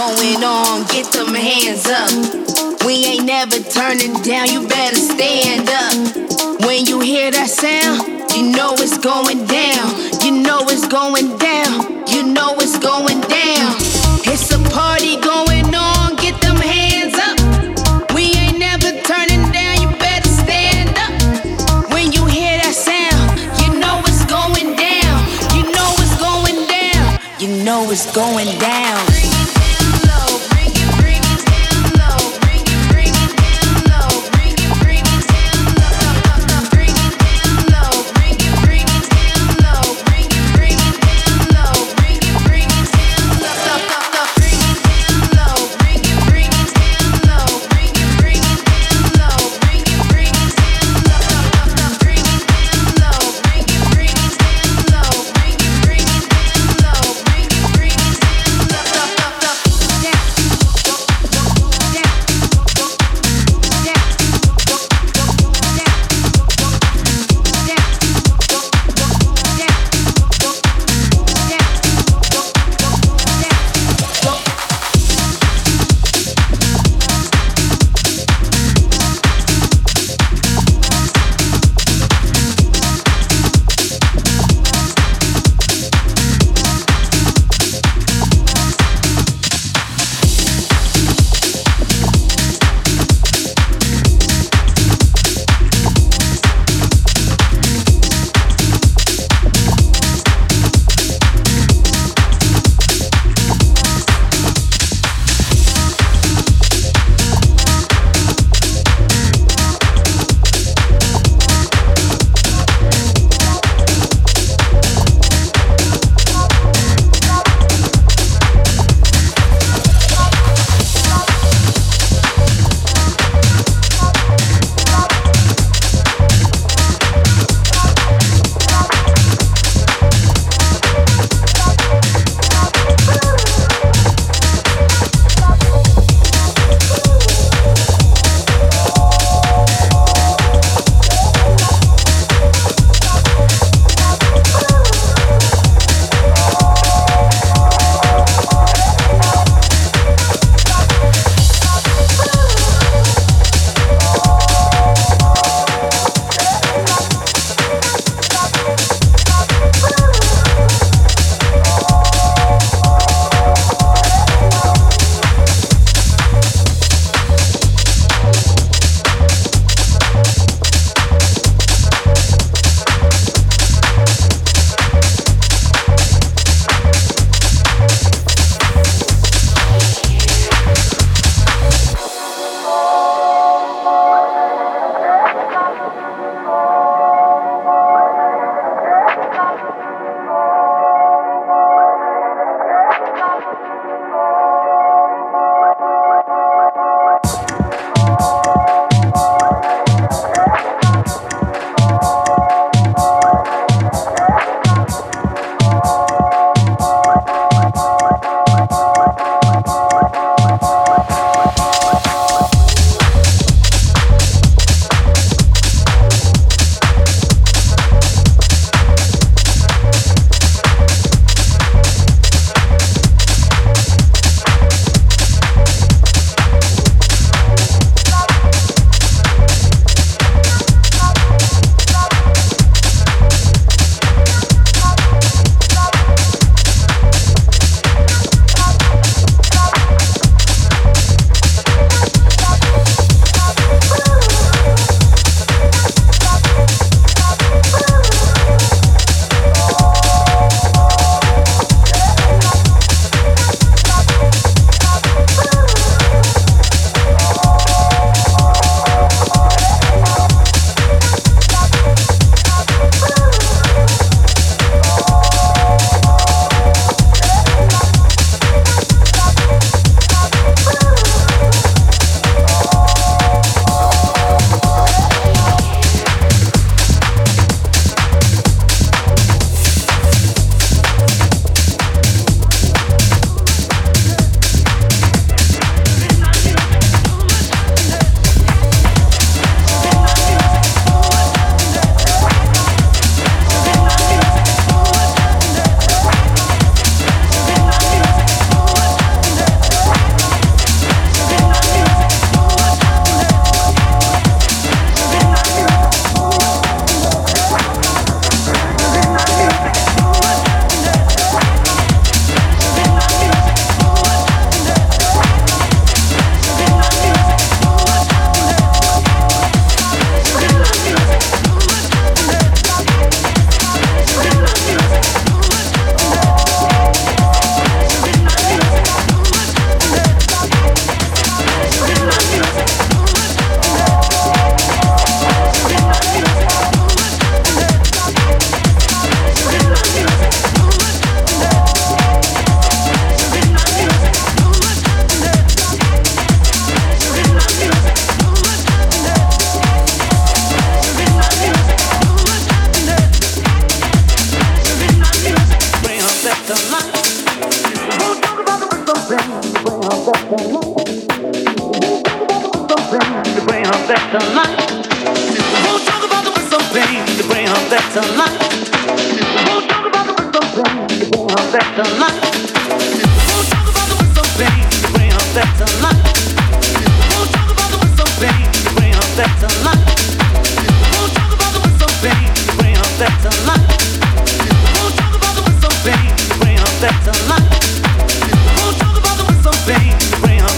going on? Get them hands up. We ain't never turning down, you better stand up. When you hear that sound, you know it's going down. You know it's going down. You know it's going down. It's a party going on, get them hands up. We ain't never turning down, you better stand up. When you hear that sound, you know it's going down. You know it's going down. You know it's going down.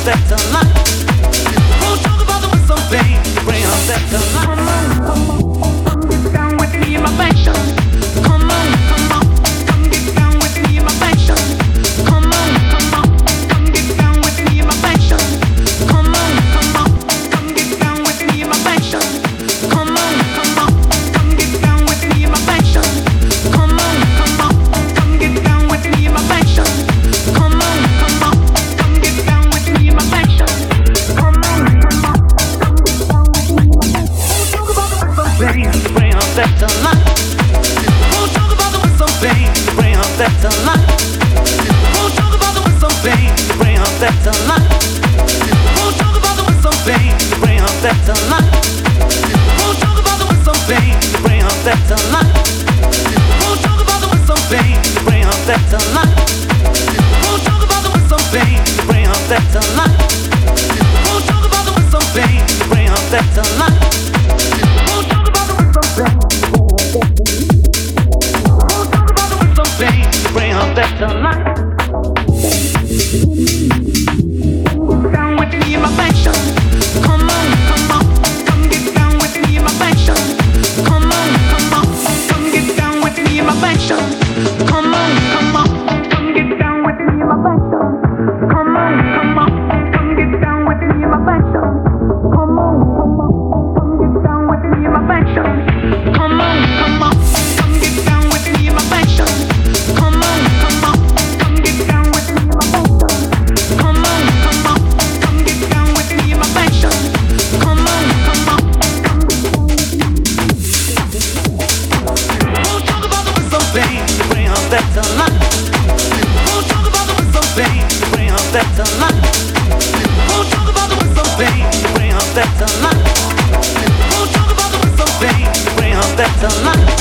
affect the life. That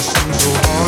go on.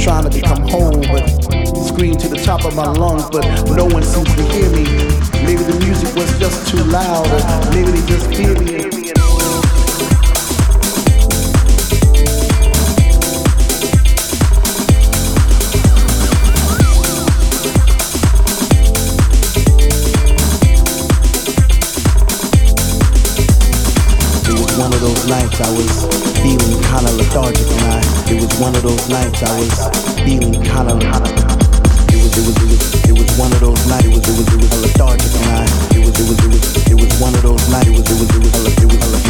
trying to become whole, but scream to the top of my lungs, but no one seems to hear me. Maybe the music was just too loud, or maybe they just fear me. one of those nights I was feeling kinda lethargic and I it was one of those nights I was feeling kinda it was it was it was it was one of those nights it was it was it was lethargic and I it was it was it was it was one of those nights it was it was it was it was it was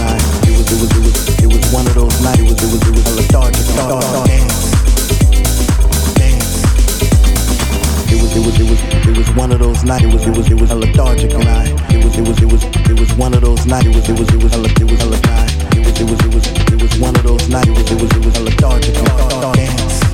it was it was it was it was one of those nights it was it was it was lethargic dance dance it was it was it was it was one of those nights it was it was it was lethargic and I it was it was it was it was one of those nights it was it was it was it was it was it was it was was one of those nights. It was, it was a lethargic, dark, dark dance.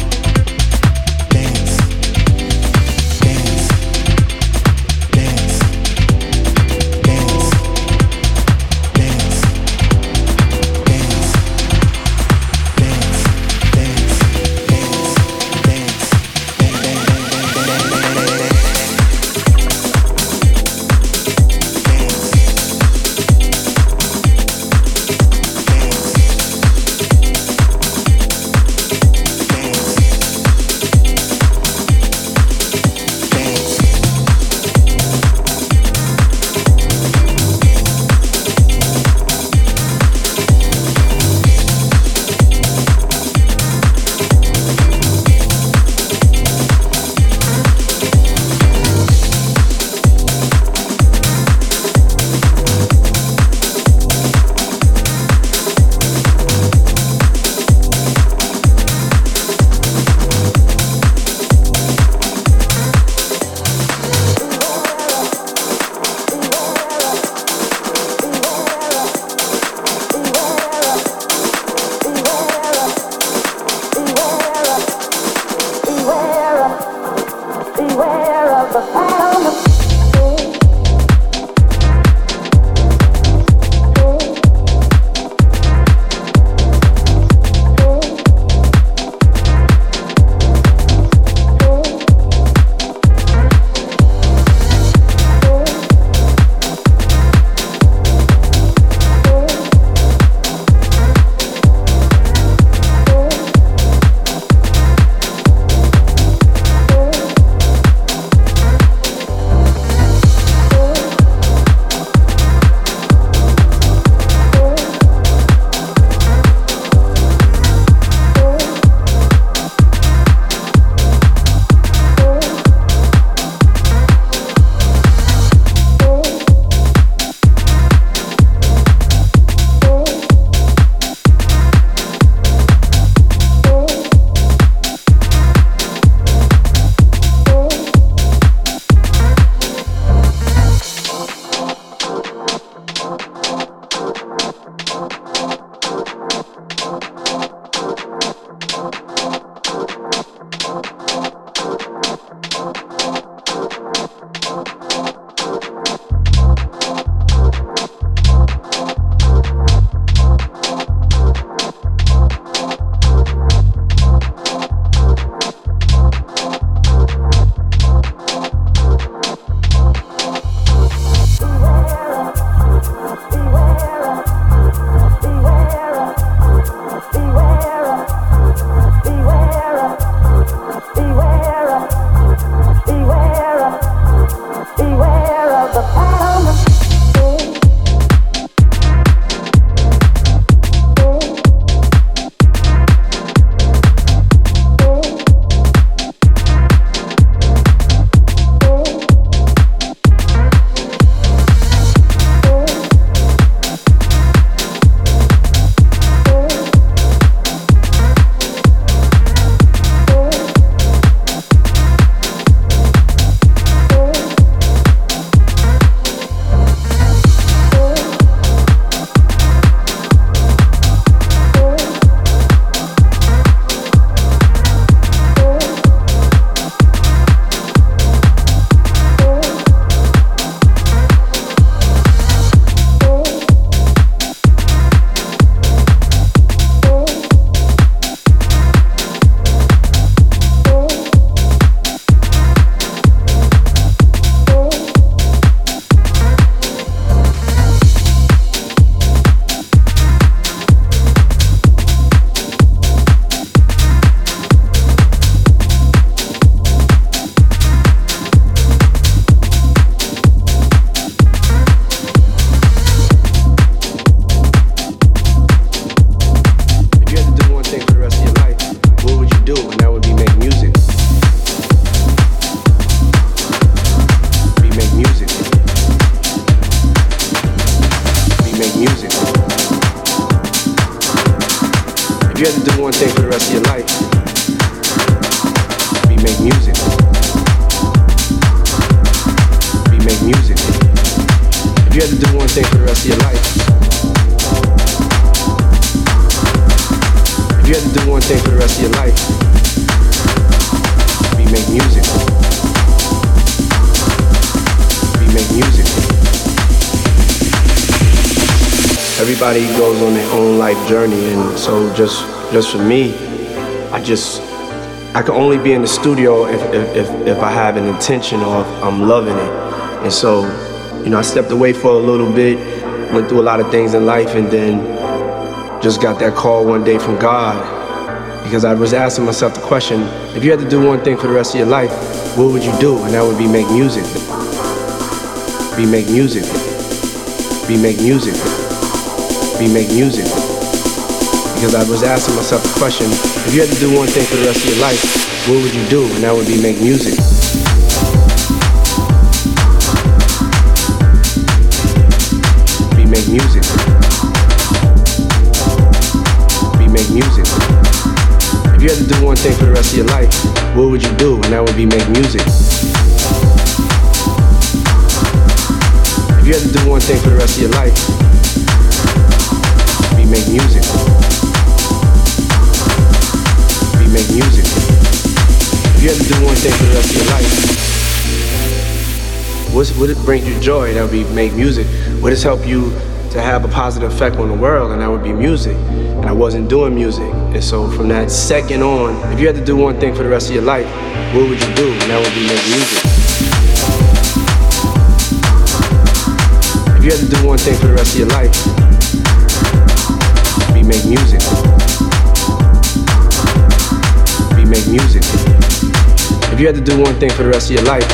Me, I just I can only be in the studio if if, if I have an intention or I'm loving it. And so, you know, I stepped away for a little bit, went through a lot of things in life, and then just got that call one day from God because I was asking myself the question: if you had to do one thing for the rest of your life, what would you do? And that would be make music. Be make music. Be make music. Be make music because I was asking myself the question, if you had to do one thing for the rest of your life, what would you do? And that would be make music. Be make music. Be make music. If you had to do one thing for the rest of your life, what would you do? And that would be make music. If you had to do one thing for the rest of your life, be make music. Make music. If you had to do one thing for the rest of your life, what's, what it brings you joy? That would be make music. What has helped you to have a positive effect on the world? And that would be music. And I wasn't doing music. And so from that second on, if you had to do one thing for the rest of your life, what would you do? And that would be make music. If you had to do one thing for the rest of your life, be make music. Make music. If you had to do one thing for the rest of your life,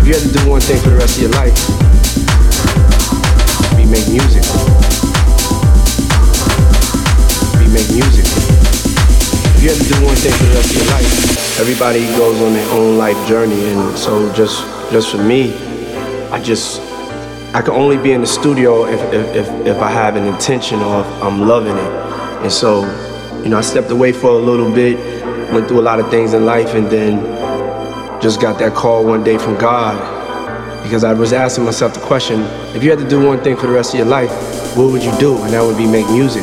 if you had to do one thing for the rest of your life, be make music. Be make music. If you had to do one thing for the rest of your life, everybody goes on their own life journey, and so just just for me, I just I can only be in the studio if, if, if, if I have an intention or if I'm loving it. And so, you know, I stepped away for a little bit, went through a lot of things in life, and then just got that call one day from God because I was asking myself the question if you had to do one thing for the rest of your life, what would you do? And that would be make music.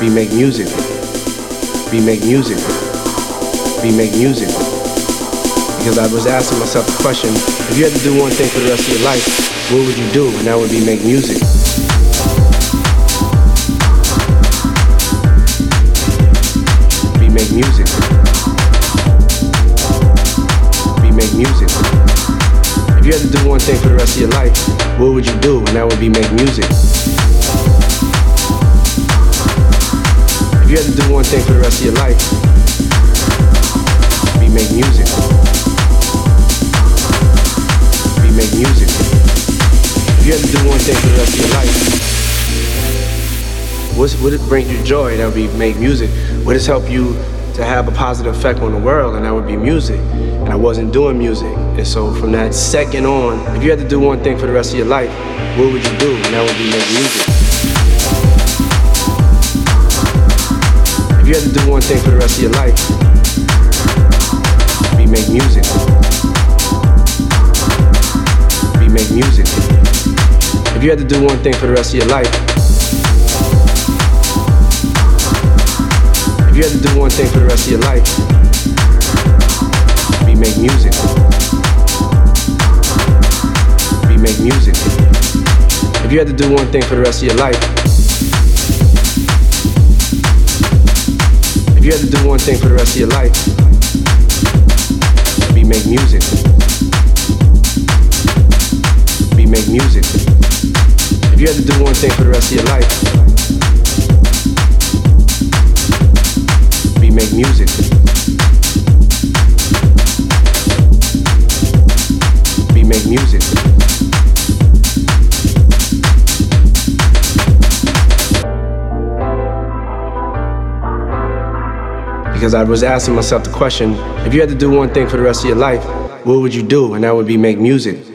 Be make music. Be make music. Be make music. Because I was asking myself the question if you had to do one thing for the rest of your life, what would you do? And that would be make music. Make music. We make music. If you had to do one thing for the rest of your life, what would you do? And that would be make music. If you had to do one thing for the rest of your life, be make music. Be make music. If you had to do one thing for the rest of your life, what's, what brings you joy? That would be make music. What has helped you to have a positive effect on the world? And that would be music. And I wasn't doing music. And so from that second on, if you had to do one thing for the rest of your life, what would you do? And that would be make music. If you had to do one thing for the rest of your life, be make music. Be make music. If you had to do one thing for the rest of your life, if you had to do one thing for the rest of your life, be make music. Be make music. If you had to do one thing for the rest of your life, if you had to do one thing for the rest of your life, be make music. Be make music. If you had to do one thing for the rest of your life, make music. Be make music. Because I was asking myself the question, if you had to do one thing for the rest of your life, what would you do? And that would be make music.